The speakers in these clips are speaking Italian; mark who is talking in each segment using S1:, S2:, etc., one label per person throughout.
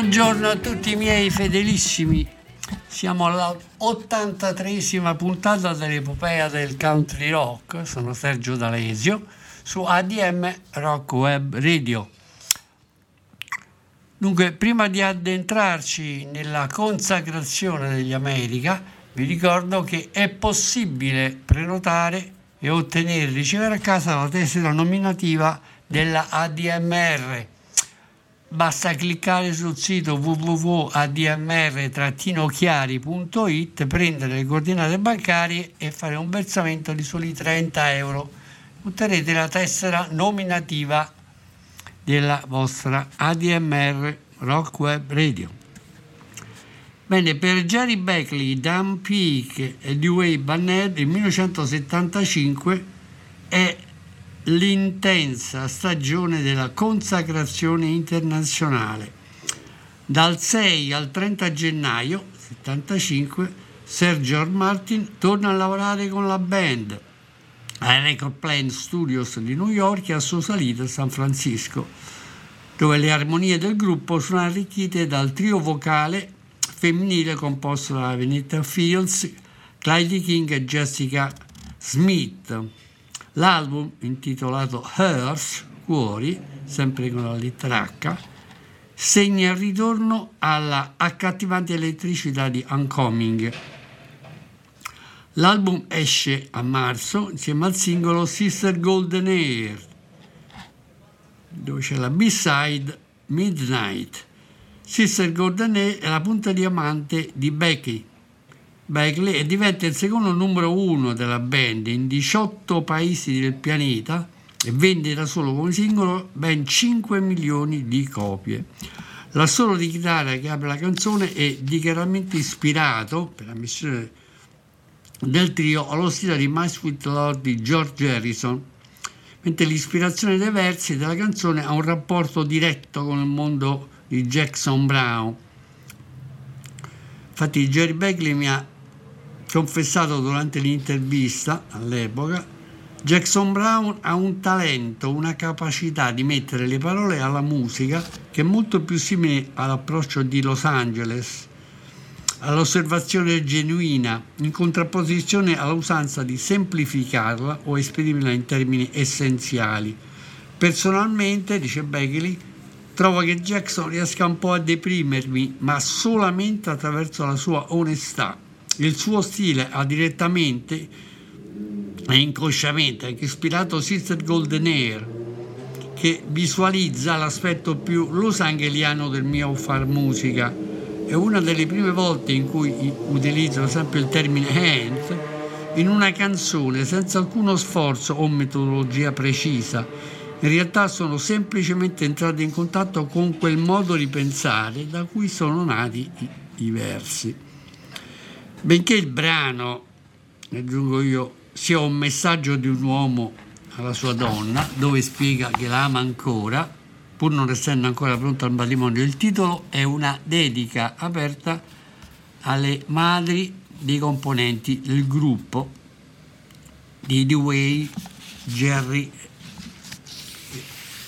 S1: Buongiorno a tutti i miei fedelissimi. Siamo alla 83esima puntata dell'epopea del country rock. Sono Sergio D'Alesio su ADM Rock Web Radio. Dunque, prima di addentrarci nella consacrazione degli America, vi ricordo che è possibile prenotare e ottenere, ricevere a casa la tessera nominativa della ADMR. Basta cliccare sul sito www.admr-chiari.it, prendere le coordinate bancarie e fare un versamento di soli 30 euro. Otterrete la tessera nominativa della vostra ADMR Rock Web Radio. Bene, per Jerry Beckley, Dan Peake e Dewey Banned il 1975 è l'intensa stagione della consacrazione internazionale. Dal 6 al 30 gennaio 75 Sir George Martin torna a lavorare con la band ai Record Plant Studios di New York e a sua salita a San Francisco, dove le armonie del gruppo sono arricchite dal trio vocale femminile composto da Venetta Fields, Clyde King e Jessica Smith. L'album, intitolato Hers, Cuori, sempre con la lettera H, segna il ritorno alla accattivante elettricità di Uncoming. L'album esce a marzo insieme al singolo Sister Golden Air, dove c'è la B-side Midnight. Sister Golden Air è la punta diamante di Becky Beckley e diventa il secondo numero uno della band in 18 paesi del pianeta e vende da solo come singolo ben 5 milioni di copie. L'assolo di chitarra che apre la canzone è dichiaratamente ispirato, per la missione del trio, allo stile di My Sweet Lord di George Harrison, mentre l'ispirazione dei versi della canzone ha un rapporto diretto con il mondo di Jackson Brown. Infatti Jerry Beckley mi ha confessato durante l'intervista all'epoca, Jackson Brown ha un talento, una capacità di mettere le parole alla musica che è molto più simile all'approccio di Los Angeles, all'osservazione genuina, in contrapposizione all'usanza di semplificarla o esprimerla in termini essenziali. Personalmente, dice Beckley, trovo che Jackson riesca un po' a deprimermi, ma solamente attraverso la sua onestà. Il suo stile ha direttamente e inconsciamente anche ispirato Sister Golden Air, che visualizza l'aspetto più losangeliano del mio far musica. È una delle prime volte in cui utilizzo sempre il termine hands in una canzone senza alcuno sforzo o metodologia precisa. In realtà sono semplicemente entrato in contatto con quel modo di pensare da cui sono nati i, i versi. Benché il brano, aggiungo io, sia un messaggio di un uomo alla sua donna, dove spiega che la ama ancora, pur non essendo ancora pronto al matrimonio. Il titolo è una dedica aperta alle madri dei componenti del gruppo di Dewey, Jerry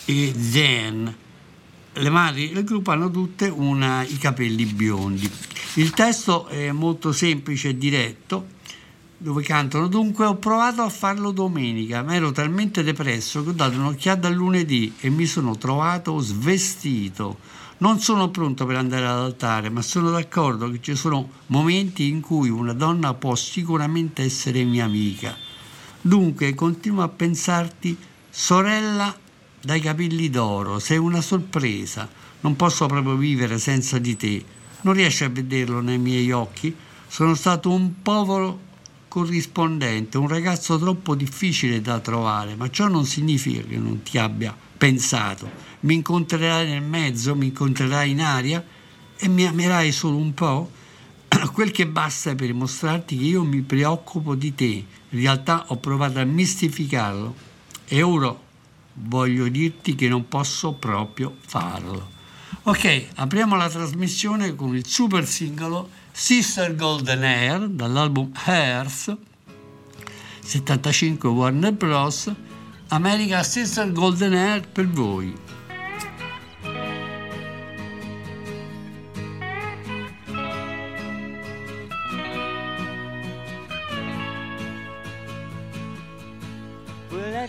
S1: e Zen. Le madri del gruppo hanno tutte una, i capelli biondi. Il testo è molto semplice e diretto dove cantano dunque ho provato a farlo domenica ma ero talmente depresso che ho dato un'occhiata a lunedì e mi sono trovato svestito non sono pronto per andare all'altare ma sono d'accordo che ci sono momenti in cui una donna può sicuramente essere mia amica dunque continuo a pensarti sorella dai capelli d'oro sei una sorpresa non posso proprio vivere senza di te non riesci a vederlo nei miei occhi sono stato un povero corrispondente, un ragazzo troppo difficile da trovare, ma ciò non significa che non ti abbia pensato. Mi incontrerai nel mezzo, mi incontrerai in aria e mi amerai solo un po'. Quel che basta per dimostrarti che io mi preoccupo di te. In realtà ho provato a mistificarlo e ora voglio dirti che non posso proprio farlo. Ok, apriamo la trasmissione con il super singolo Sister Golden Hair dall'album Hairs 75 Warner Bros. America Sister Golden Hair per voi.
S2: Well,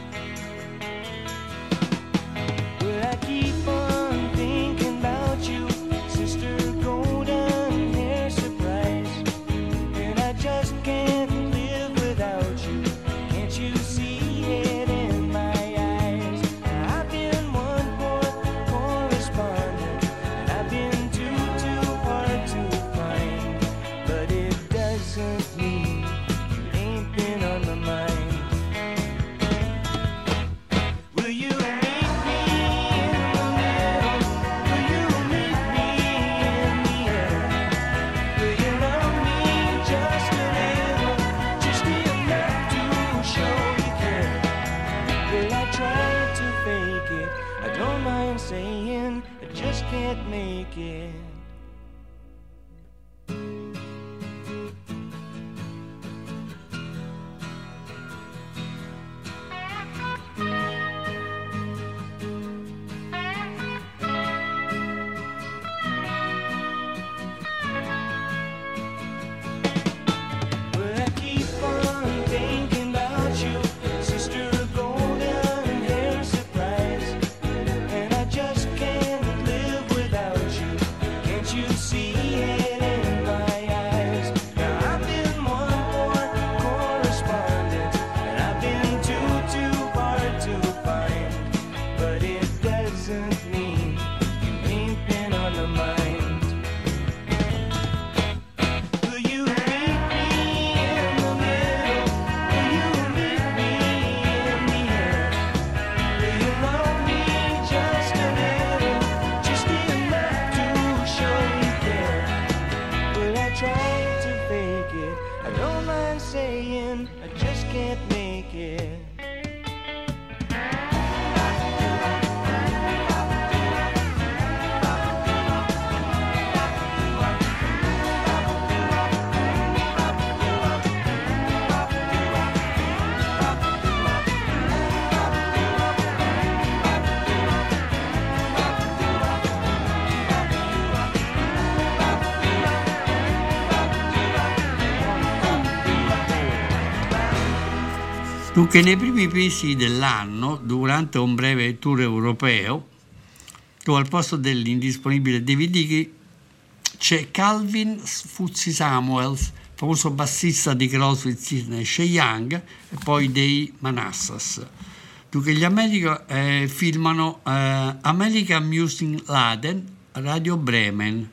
S2: Can't make it.
S1: Dunque, nei primi mesi dell'anno, durante un breve tour europeo, dove al posto dell'indisponibile David Dickey c'è Calvin Fuzzy Samuels, famoso bassista di Crosby, Stills e Young, e poi dei Manassas. Dunque, gli America eh, filmano eh, American Music Laden, Radio Bremen,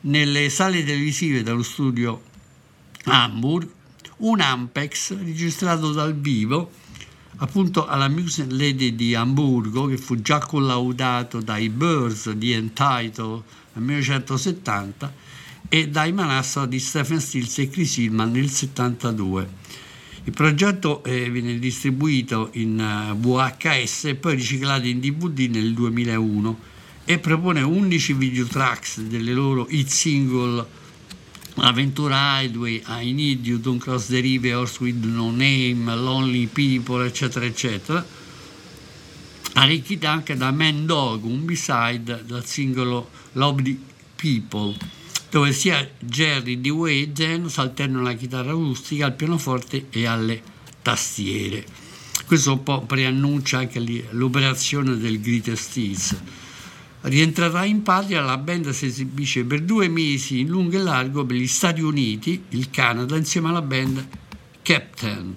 S1: nelle sale televisive dello studio Hamburg un Ampex registrato dal vivo appunto alla Music Lady di Amburgo che fu già collaudato dai Birds di Entitled nel 1970 e dai Manassa di Stephen Stills e Chris Hillman nel 1972. Il progetto eh, viene distribuito in eh, VHS e poi riciclato in DVD nel 2001 e propone 11 video tracks delle loro hit single Aventura Highway, I Need You, Don't Cross the River, Horse with No Name, Lonely People, eccetera, eccetera, arricchita anche da Man Dog, un B-side dal singolo Lovely People, dove sia Jerry Dewey e Jen alternano la chitarra acustica al pianoforte e alle tastiere. Questo un po' preannuncia anche l'operazione del Greatest Steels Rientrerà in patria, la band si esibisce per due mesi in lungo e largo per gli Stati Uniti, il Canada, insieme alla band Captain.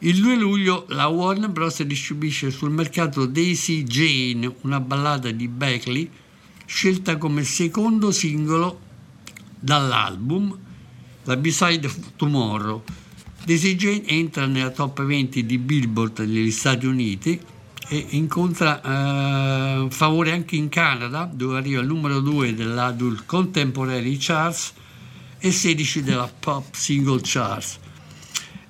S1: Il 2 luglio la Warner Bros. distribuisce sul mercato Daisy Jane, una ballata di Beckley, scelta come secondo singolo dall'album, la B-side Tomorrow. Daisy Jane entra nella top 20 di Billboard negli Stati Uniti e incontra eh, favore anche in Canada, dove arriva il numero 2 dell'Adult Contemporary Charts e 16 della Pop Single Charts.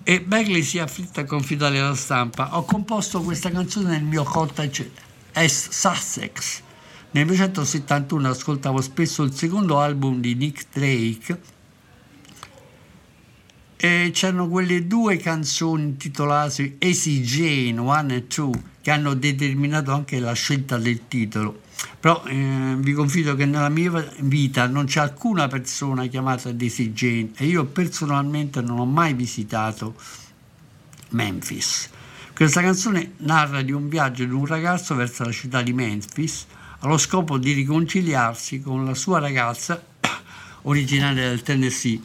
S1: E Bagley si afflitta a confidare alla stampa: Ho composto questa canzone nel mio cottage Est Sussex. Nel 1971 ascoltavo spesso il secondo album di Nick Drake e c'erano quelle due canzoni intitolate Easy Jane 1 e 2 che hanno determinato anche la scelta del titolo. Però eh, vi confido che nella mia vita non c'è alcuna persona chiamata Daisy Jane e io personalmente non ho mai visitato Memphis. Questa canzone narra di un viaggio di un ragazzo verso la città di Memphis allo scopo di riconciliarsi con la sua ragazza originaria del Tennessee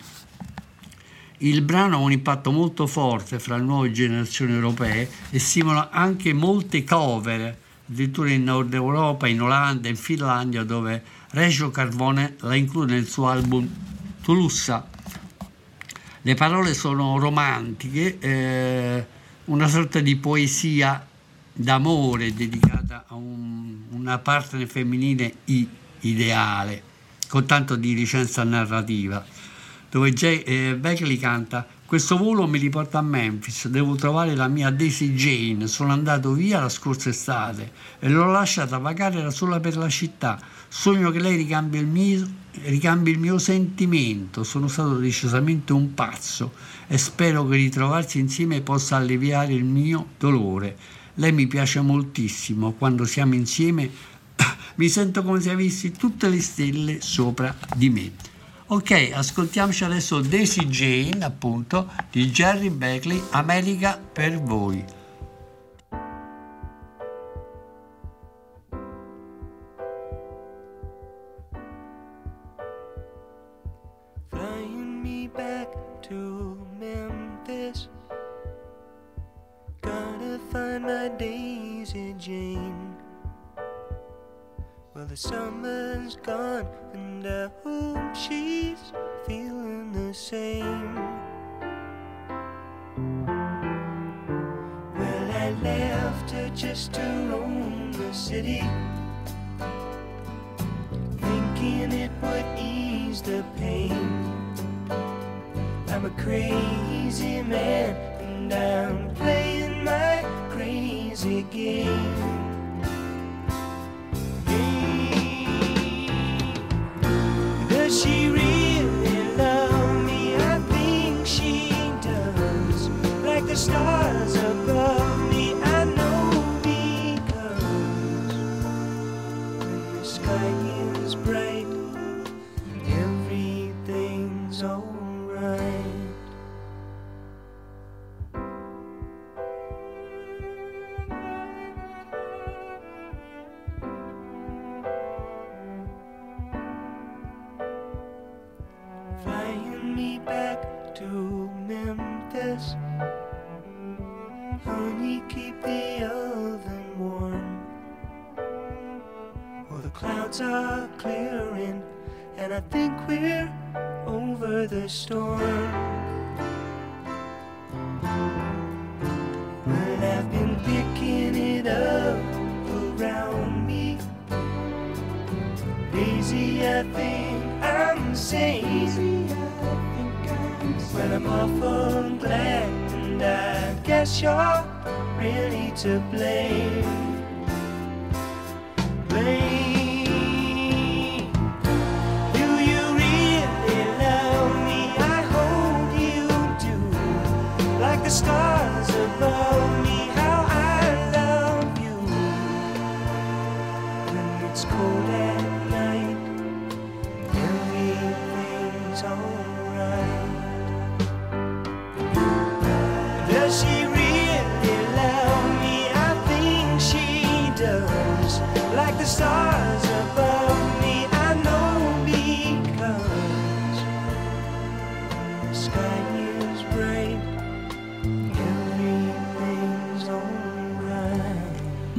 S1: il brano ha un impatto molto forte fra le nuove generazioni europee e simula anche molte cover, addirittura in Nord Europa, in Olanda, in Finlandia, dove Reggio Carvone la include nel suo album Tulussa. Le parole sono romantiche, eh, una sorta di poesia d'amore dedicata a un, una partner femminile ideale, con tanto di licenza narrativa dove Jay, eh, Beckley canta questo volo mi riporta a Memphis, devo trovare la mia Daisy Jane, sono andato via la scorsa estate e l'ho lasciata vagare da sola per la città, sogno che lei ricambi il mio, ricambi il mio sentimento, sono stato decisamente un pazzo e spero che ritrovarsi insieme possa alleviare il mio dolore. Lei mi piace moltissimo, quando siamo insieme mi sento come se avessi tutte le stelle sopra di me. Ok, ascoltiamoci adesso Daisy Jane, appunto, di Jerry Beckley, America per voi.
S2: The summer's gone, and I hope she's feeling the same. Well, I left her just to roam the city, thinking it would ease the pain. I'm a crazy man, and I'm playing my crazy game.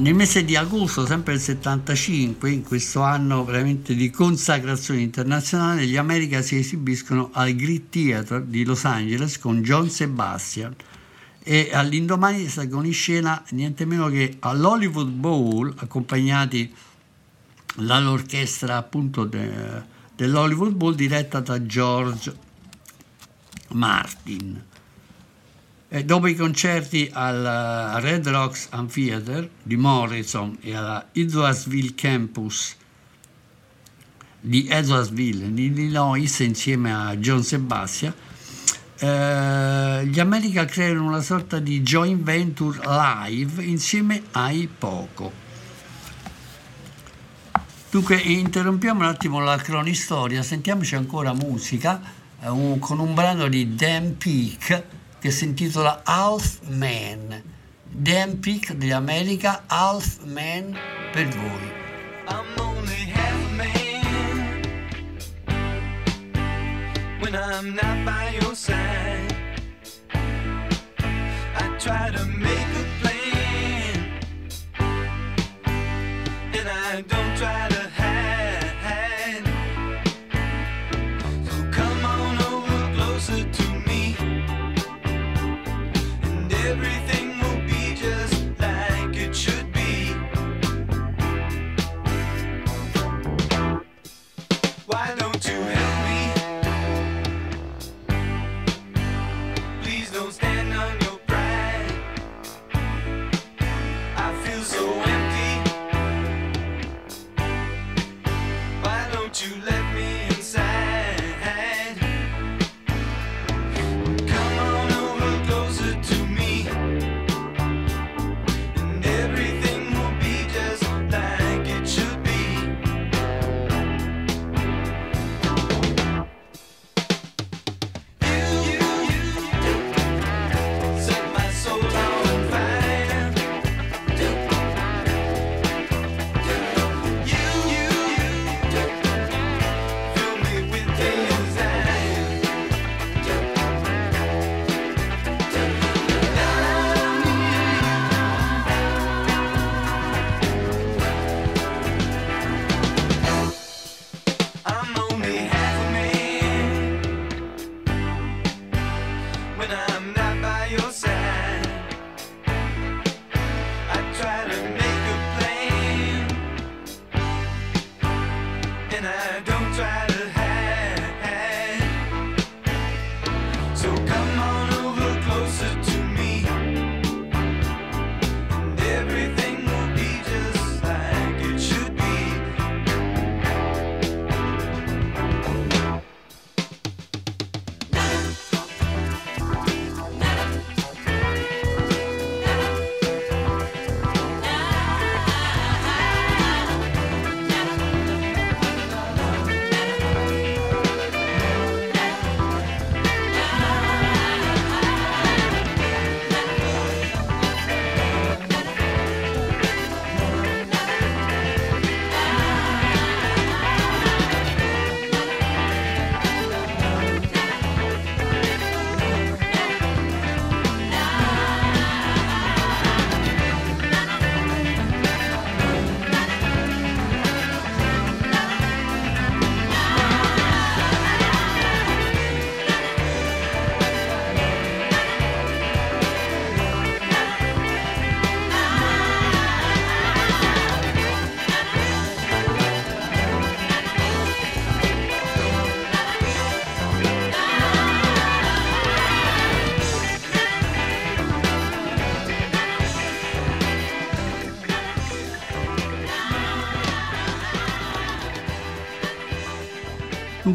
S1: Nel mese di agosto, sempre del 75, in questo anno veramente di consacrazione internazionale, gli America si esibiscono al Great Theatre di Los Angeles con John Sebastian e all'indomani salgono in scena niente meno che all'Hollywood Bowl, accompagnati dall'orchestra appunto de- dell'Hollywood Bowl diretta da George Martin. E dopo i concerti al Red Rocks Amphitheater di Morrison e alla Edwardsville Campus di Edwardsville, in Illinois, insieme a John Sebastian, eh, gli America creano una sorta di joint venture live insieme ai Poco. Dunque, interrompiamo un attimo la cronistoria, sentiamoci ancora musica eh, con un brano di Dan Peak che si intitola Half Man. Dan Peak degli America, Half Man per voi.
S2: I'm only half man when I'm not by your side. I try to make a plan and I don't try to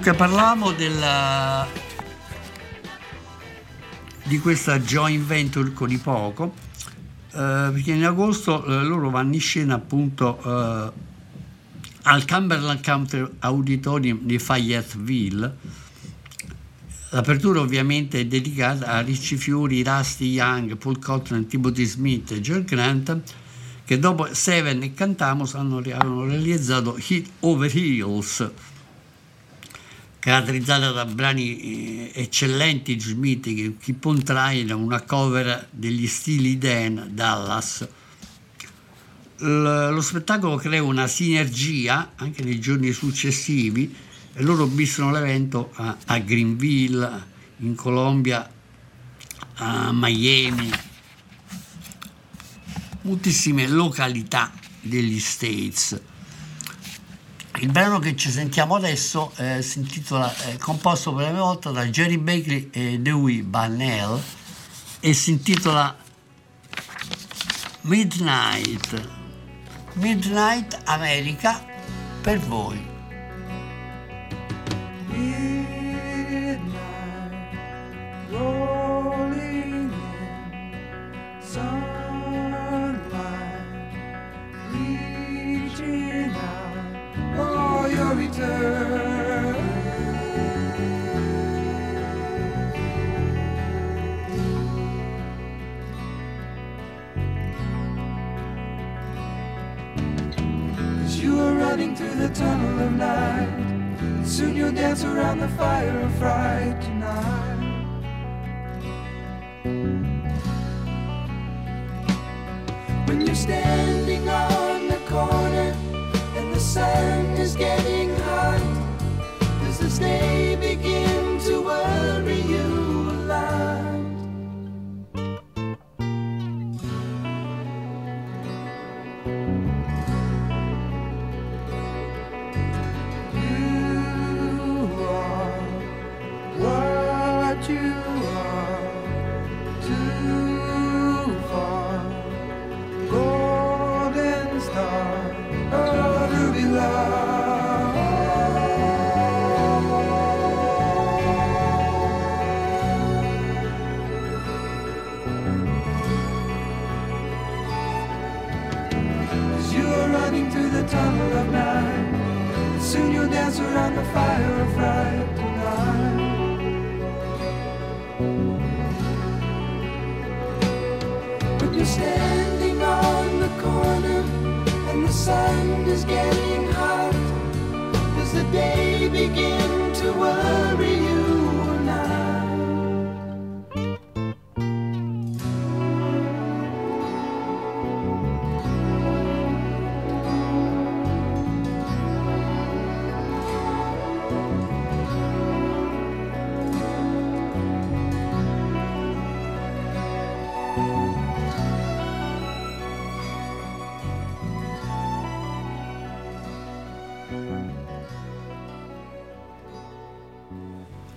S1: Dunque parlavamo della, di questa joint venture con i poco, eh, perché in agosto eh, loro vanno in scena appunto eh, al Cumberland County Auditorium di Fayetteville. L'apertura ovviamente è dedicata a Ricci Fiori, Rusty Young, Paul Cotton, Timothy Smith e Joe Grant che dopo Seven e Cantamos hanno, hanno realizzato Hit Over Hills caratterizzata da brani eh, eccellenti di Smith che Keep on Trying, una cover degli stili Dan Dallas. L- lo spettacolo crea una sinergia anche nei giorni successivi e loro vissero l'evento a, a Greenville, in Colombia, a Miami, moltissime località degli States. Il brano che ci sentiamo adesso eh, si intitola, è composto per la prima volta da Jerry Bakley e Dewey Bannell e si intitola Midnight. Midnight America per voi.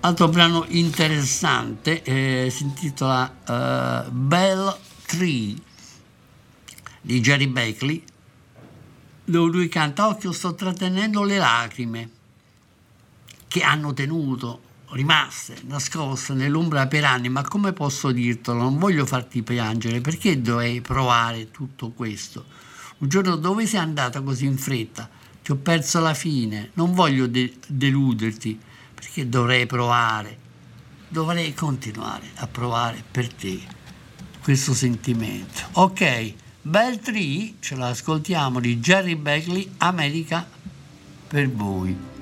S1: Altro brano interessante eh, si intitola uh, Bell Tree di Jerry Beckley, dove lui canta Occhio sto trattenendo le lacrime che hanno tenuto, rimaste, nascoste nell'ombra per anni, ma come posso dirtelo? Non voglio farti piangere, perché dovrei provare tutto questo? Un giorno dove sei andata così in fretta? Ti ho perso la fine, non voglio de- deluderti perché dovrei provare, dovrei continuare a provare per te questo sentimento. Ok, Bell Tree, ce l'ascoltiamo di Jerry Beckley, America per voi.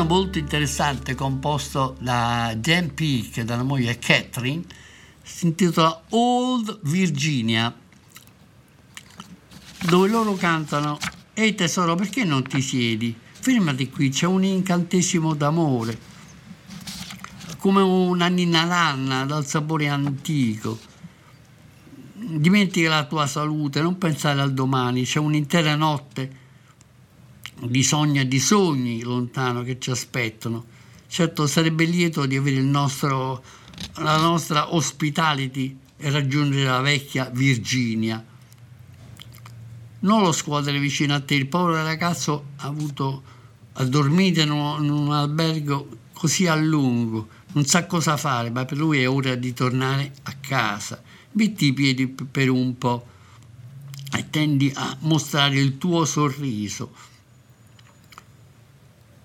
S1: Brano molto interessante composto da Jan Peake e dalla moglie Catherine si intitola Old Virginia, dove loro cantano Ehi tesoro, perché non ti siedi? Fermati qui, c'è un incantesimo d'amore, come una ninna nanna dal sapore antico. Dimentica la tua salute, non pensare al domani, c'è un'intera notte di sogni e di sogni lontano che ci aspettano. Certo sarebbe lieto di avere nostro, la nostra hospitality e raggiungere la vecchia Virginia. Non lo scuotere vicino a te, il povero ragazzo ha avuto ha dormito in un, in un albergo così a lungo, non sa cosa fare, ma per lui è ora di tornare a casa. Metti i piedi per un po' e tendi a mostrare il tuo sorriso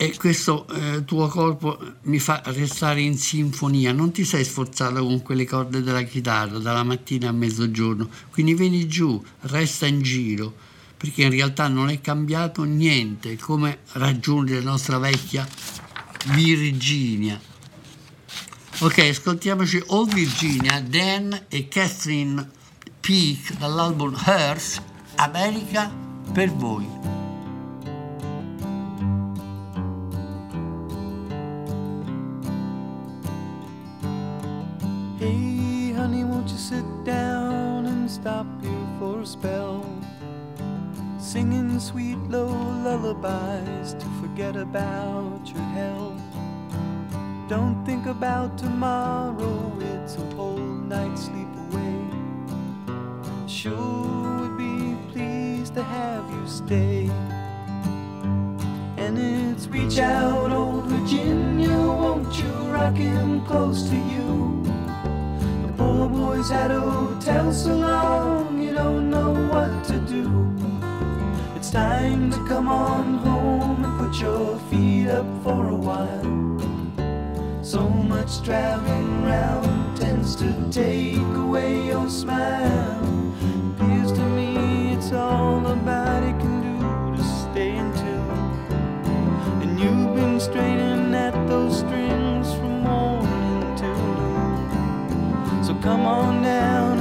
S1: e questo eh, tuo corpo mi fa restare in sinfonia. Non ti sei sforzato con quelle corde della chitarra dalla mattina a mezzogiorno, quindi vieni giù, resta in giro, perché in realtà non è cambiato niente, come raggiungere la nostra vecchia Virginia. Ok, ascoltiamoci Old Virginia, Dan e Catherine Peake dall'album Hearth, America per voi.
S2: Hey, honey, won't you sit down and stop here for a spell? Singing sweet low lullabies to forget about your hell. Don't think about tomorrow, it's a whole night's sleep away. Sure would be pleased to have you stay. And it's reach out, old Virginia, won't you rock him close to you? Boy's at a hotel so long, you don't know what to do. It's time to come on home and put your feet up for a while. So much traveling round tends to take away your smile. Appears to me it's all about it can do to stay in tune. And you've been straining at those strings come on down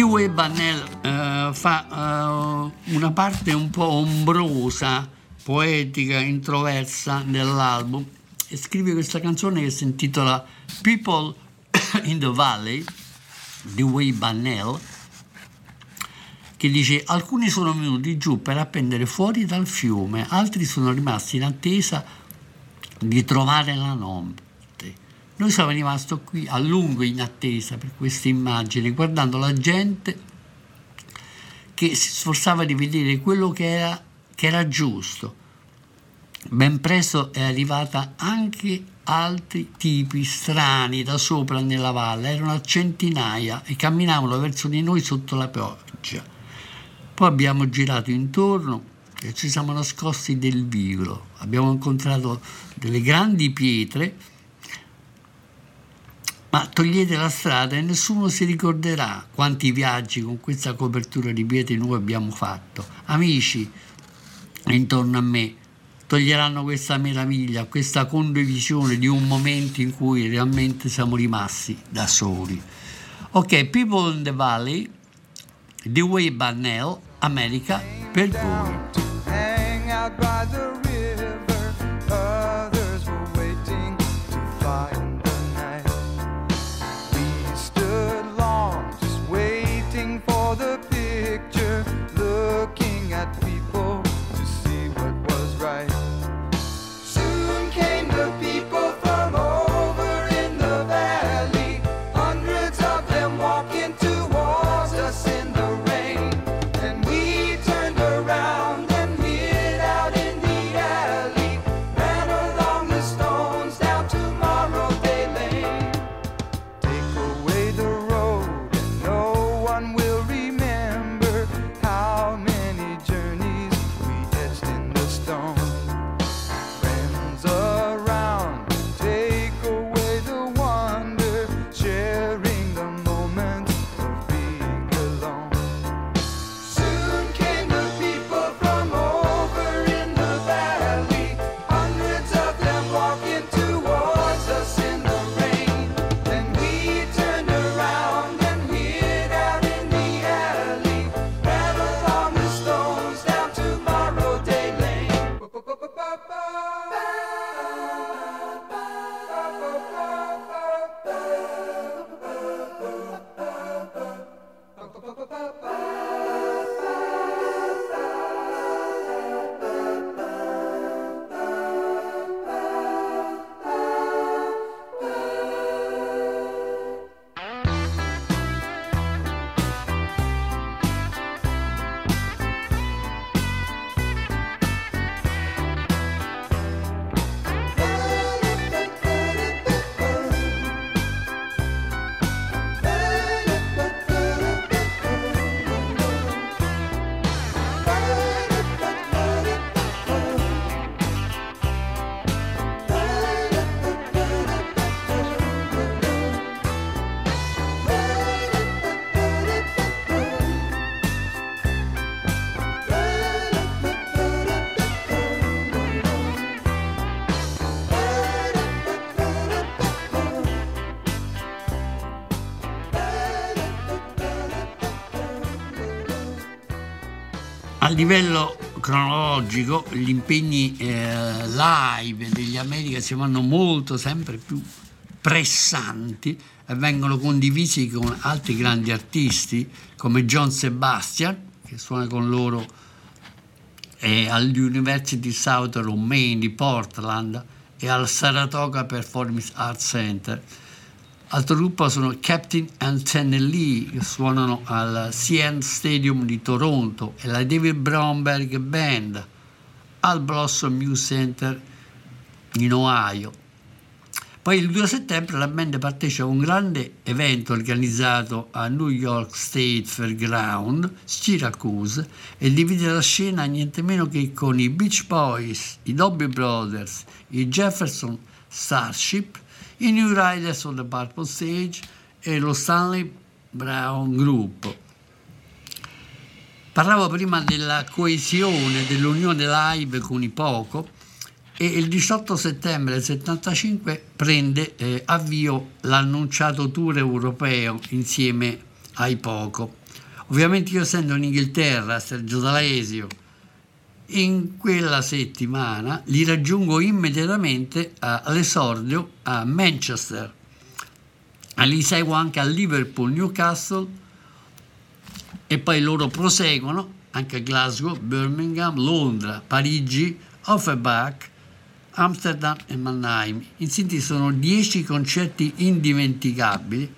S1: Dewey Bannell uh, fa uh, una parte un po' ombrosa, poetica, introversa dell'album e scrive questa canzone che si intitola People in the Valley di Way Bannell che dice alcuni sono venuti giù per appendere fuori dal fiume, altri sono rimasti in attesa di trovare la notte. Noi siamo rimasti qui a lungo in attesa per queste immagini, guardando la gente che si sforzava di vedere quello che era, che era giusto. Ben presto è arrivata anche altri tipi strani da sopra nella valle, erano a centinaia e camminavano verso di noi sotto la pioggia. Poi abbiamo girato intorno e ci siamo nascosti del vicolo. Abbiamo incontrato delle grandi pietre, ma togliete la strada e nessuno si ricorderà quanti viaggi con questa copertura di pietre noi abbiamo fatto. Amici intorno a me toglieranno questa meraviglia, questa condivisione di un momento in cui realmente siamo rimasti da soli. Ok, People in the Valley, The Way Barnell, America per voi. Livello cronologico gli impegni eh, live degli America si vanno molto sempre più pressanti e vengono condivisi con altri grandi artisti come John Sebastian che suona con loro eh, all'University Southern Maine di Portland e al Saratoga Performance Arts Center Altro gruppo sono Captain Anthony Lee che suonano al CN Stadium di Toronto e la David Bromberg Band al Blossom Music Center in Ohio. Poi il 2 settembre la band partecipa a un grande evento organizzato a New York State Fairground, Syracuse, e divide la scena niente meno che con i Beach Boys, i Dobbie Brothers, i Jefferson Starship, i New Riders on the Purple Stage e lo Stanley Brown Group. Parlavo prima della coesione, dell'unione live con i poco e il 18 settembre del 75 prende eh, avvio l'annunciato tour europeo insieme ai poco. Ovviamente io essendo in Inghilterra, Sergio D'Alesio, in quella settimana li raggiungo immediatamente all'esordio a Manchester. Li seguo anche a Liverpool, Newcastle e poi loro proseguono anche a Glasgow, Birmingham, Londra, Parigi, Offenbach, Amsterdam e Mannheim. In sintesi sono dieci concerti indimenticabili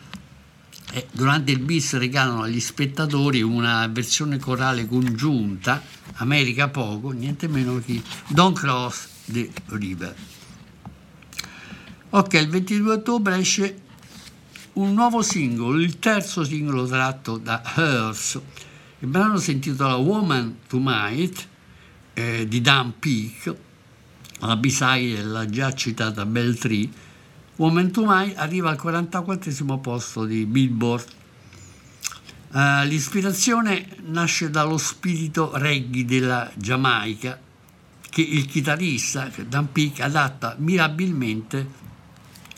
S1: durante il bis regalano agli spettatori una versione corale congiunta, America poco, niente meno che Don't Cross the River. Ok, il 22 ottobre esce un nuovo singolo, il terzo singolo tratto da Hearse. Il brano si intitola Woman to Might eh, di Dan Peake, la B-side della già citata Bell Tree. Woman to Might arriva al 44 posto di Billboard. Uh, l'ispirazione nasce dallo spirito reggae della Giamaica che il chitarrista Dan Peake adatta mirabilmente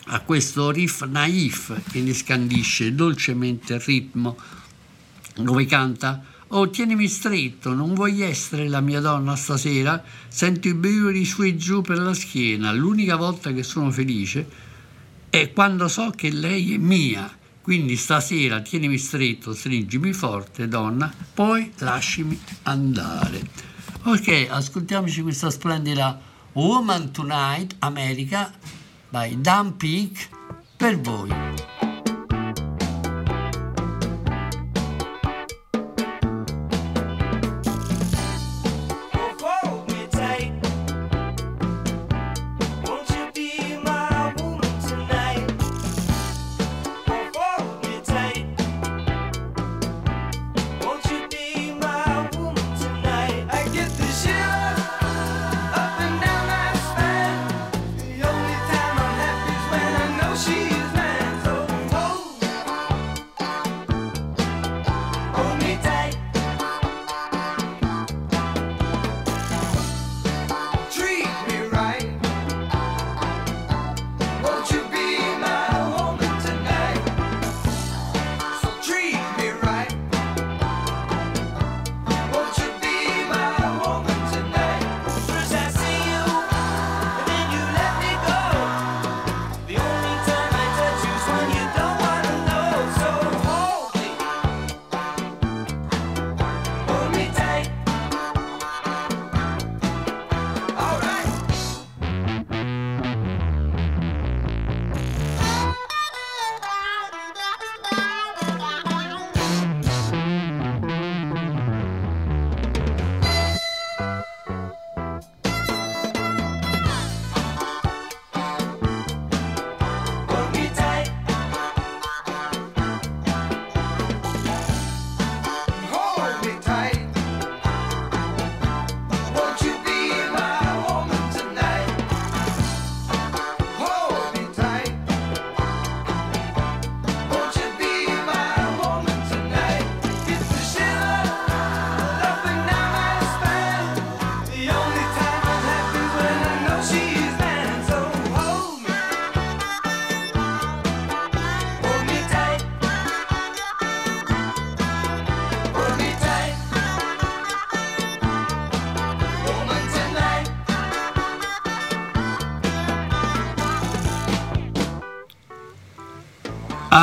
S1: a questo riff naif che ne scandisce dolcemente il ritmo, dove canta Oh, tienimi stretto, non vuoi essere la mia donna stasera? Sento i brividi su e giù per la schiena. L'unica volta che sono felice è quando so che lei è mia. Quindi stasera tienimi stretto, stringimi forte, donna, poi lasciami andare. Ok, ascoltiamoci questa splendida Woman Tonight, America, by Dan Peak per voi.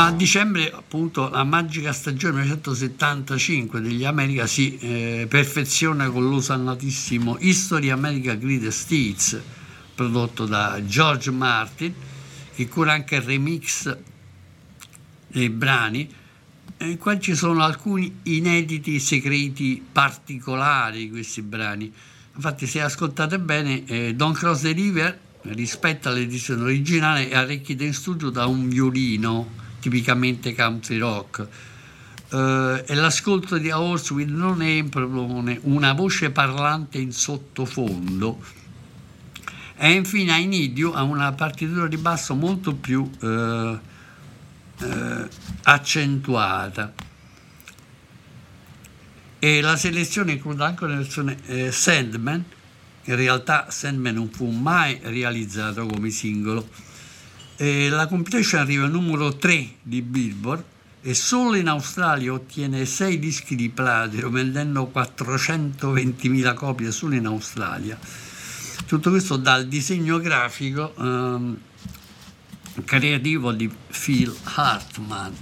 S1: A dicembre, appunto, la magica stagione 1975 degli America si eh, perfeziona con l'osannatissimo History America Greatest Hits, prodotto da George Martin, che cura anche il remix dei brani, in cui ci sono alcuni inediti segreti particolari questi brani. Infatti, se ascoltate bene, eh, Don't Cross the River rispetto all'edizione originale è arricchita in studio da un violino tipicamente country rock. Uh, e l'ascolto di A Horse with No Name propone una voce parlante in sottofondo e infine I Need You ha una partitura di basso molto più uh, uh, accentuata. E la selezione include anche una versione eh, Sandman. In realtà Sandman non fu mai realizzato come singolo e la compilation arriva al numero 3 di Billboard e solo in Australia ottiene 6 dischi di platino vendendo 420.000 copie solo in Australia. Tutto questo dal disegno grafico um, creativo di Phil Hartman.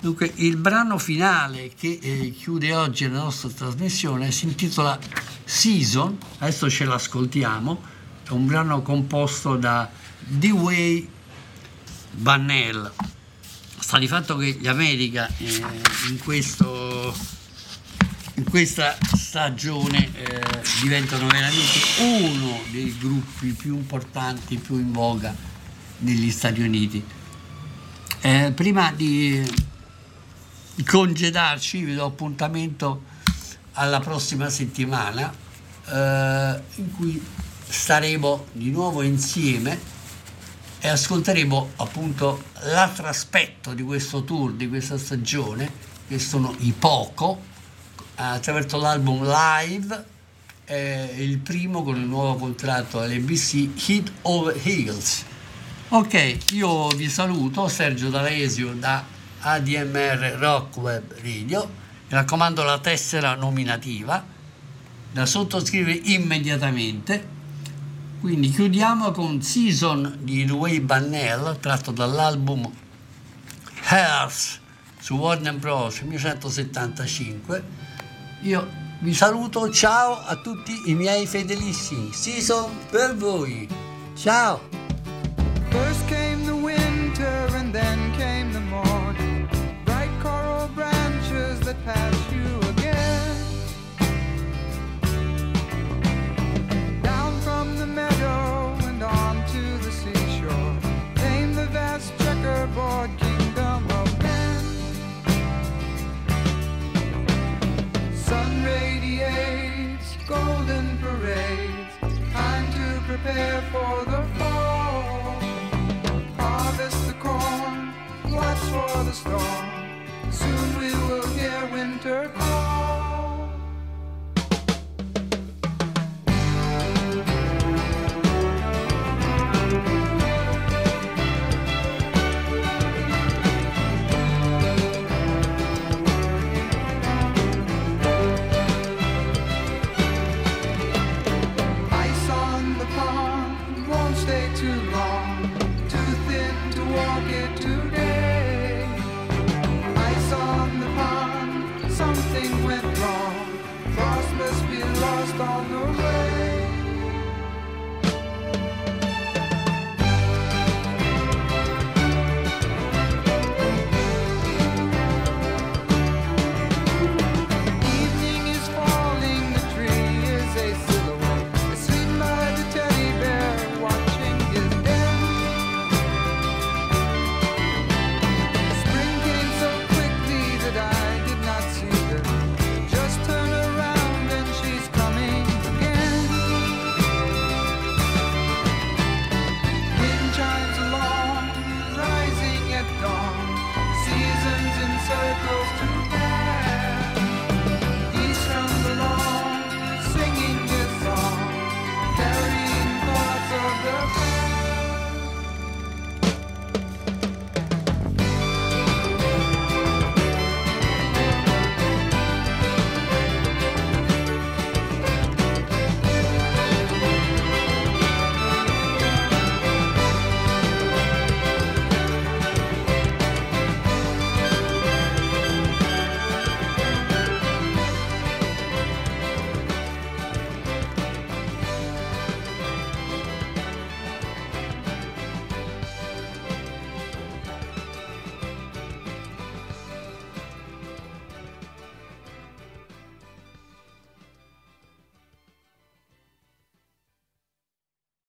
S1: Dunque, il brano finale che eh, chiude oggi la nostra trasmissione si intitola Season, adesso ce l'ascoltiamo, è un brano composto da Dewey Bannell sta di fatto che gli America eh, in, questo, in, questa stagione eh, diventano veramente uno dei gruppi più importanti, più in voga negli Stati Uniti. Eh, prima di congedarci vi do appuntamento alla prossima settimana eh, in cui staremo di nuovo insieme e ascolteremo appunto l'altro aspetto di questo tour, di questa stagione, che sono i Poco, attraverso l'album Live, eh, il primo con il nuovo contratto all'NBC, Hit Over Heels. Ok, io vi saluto, Sergio D'Alesio da ADMR Rock Web Radio, mi raccomando la tessera nominativa, da sottoscrivere immediatamente quindi chiudiamo con Season di Louis Bannell, tratto dall'album Hearth su Warner Bros. 1975. Io vi saluto, ciao a tutti i miei fedelissimi. Season per voi. Ciao! Prepare for the fall. Harvest the corn, watch for the storm. Soon we will hear winter call.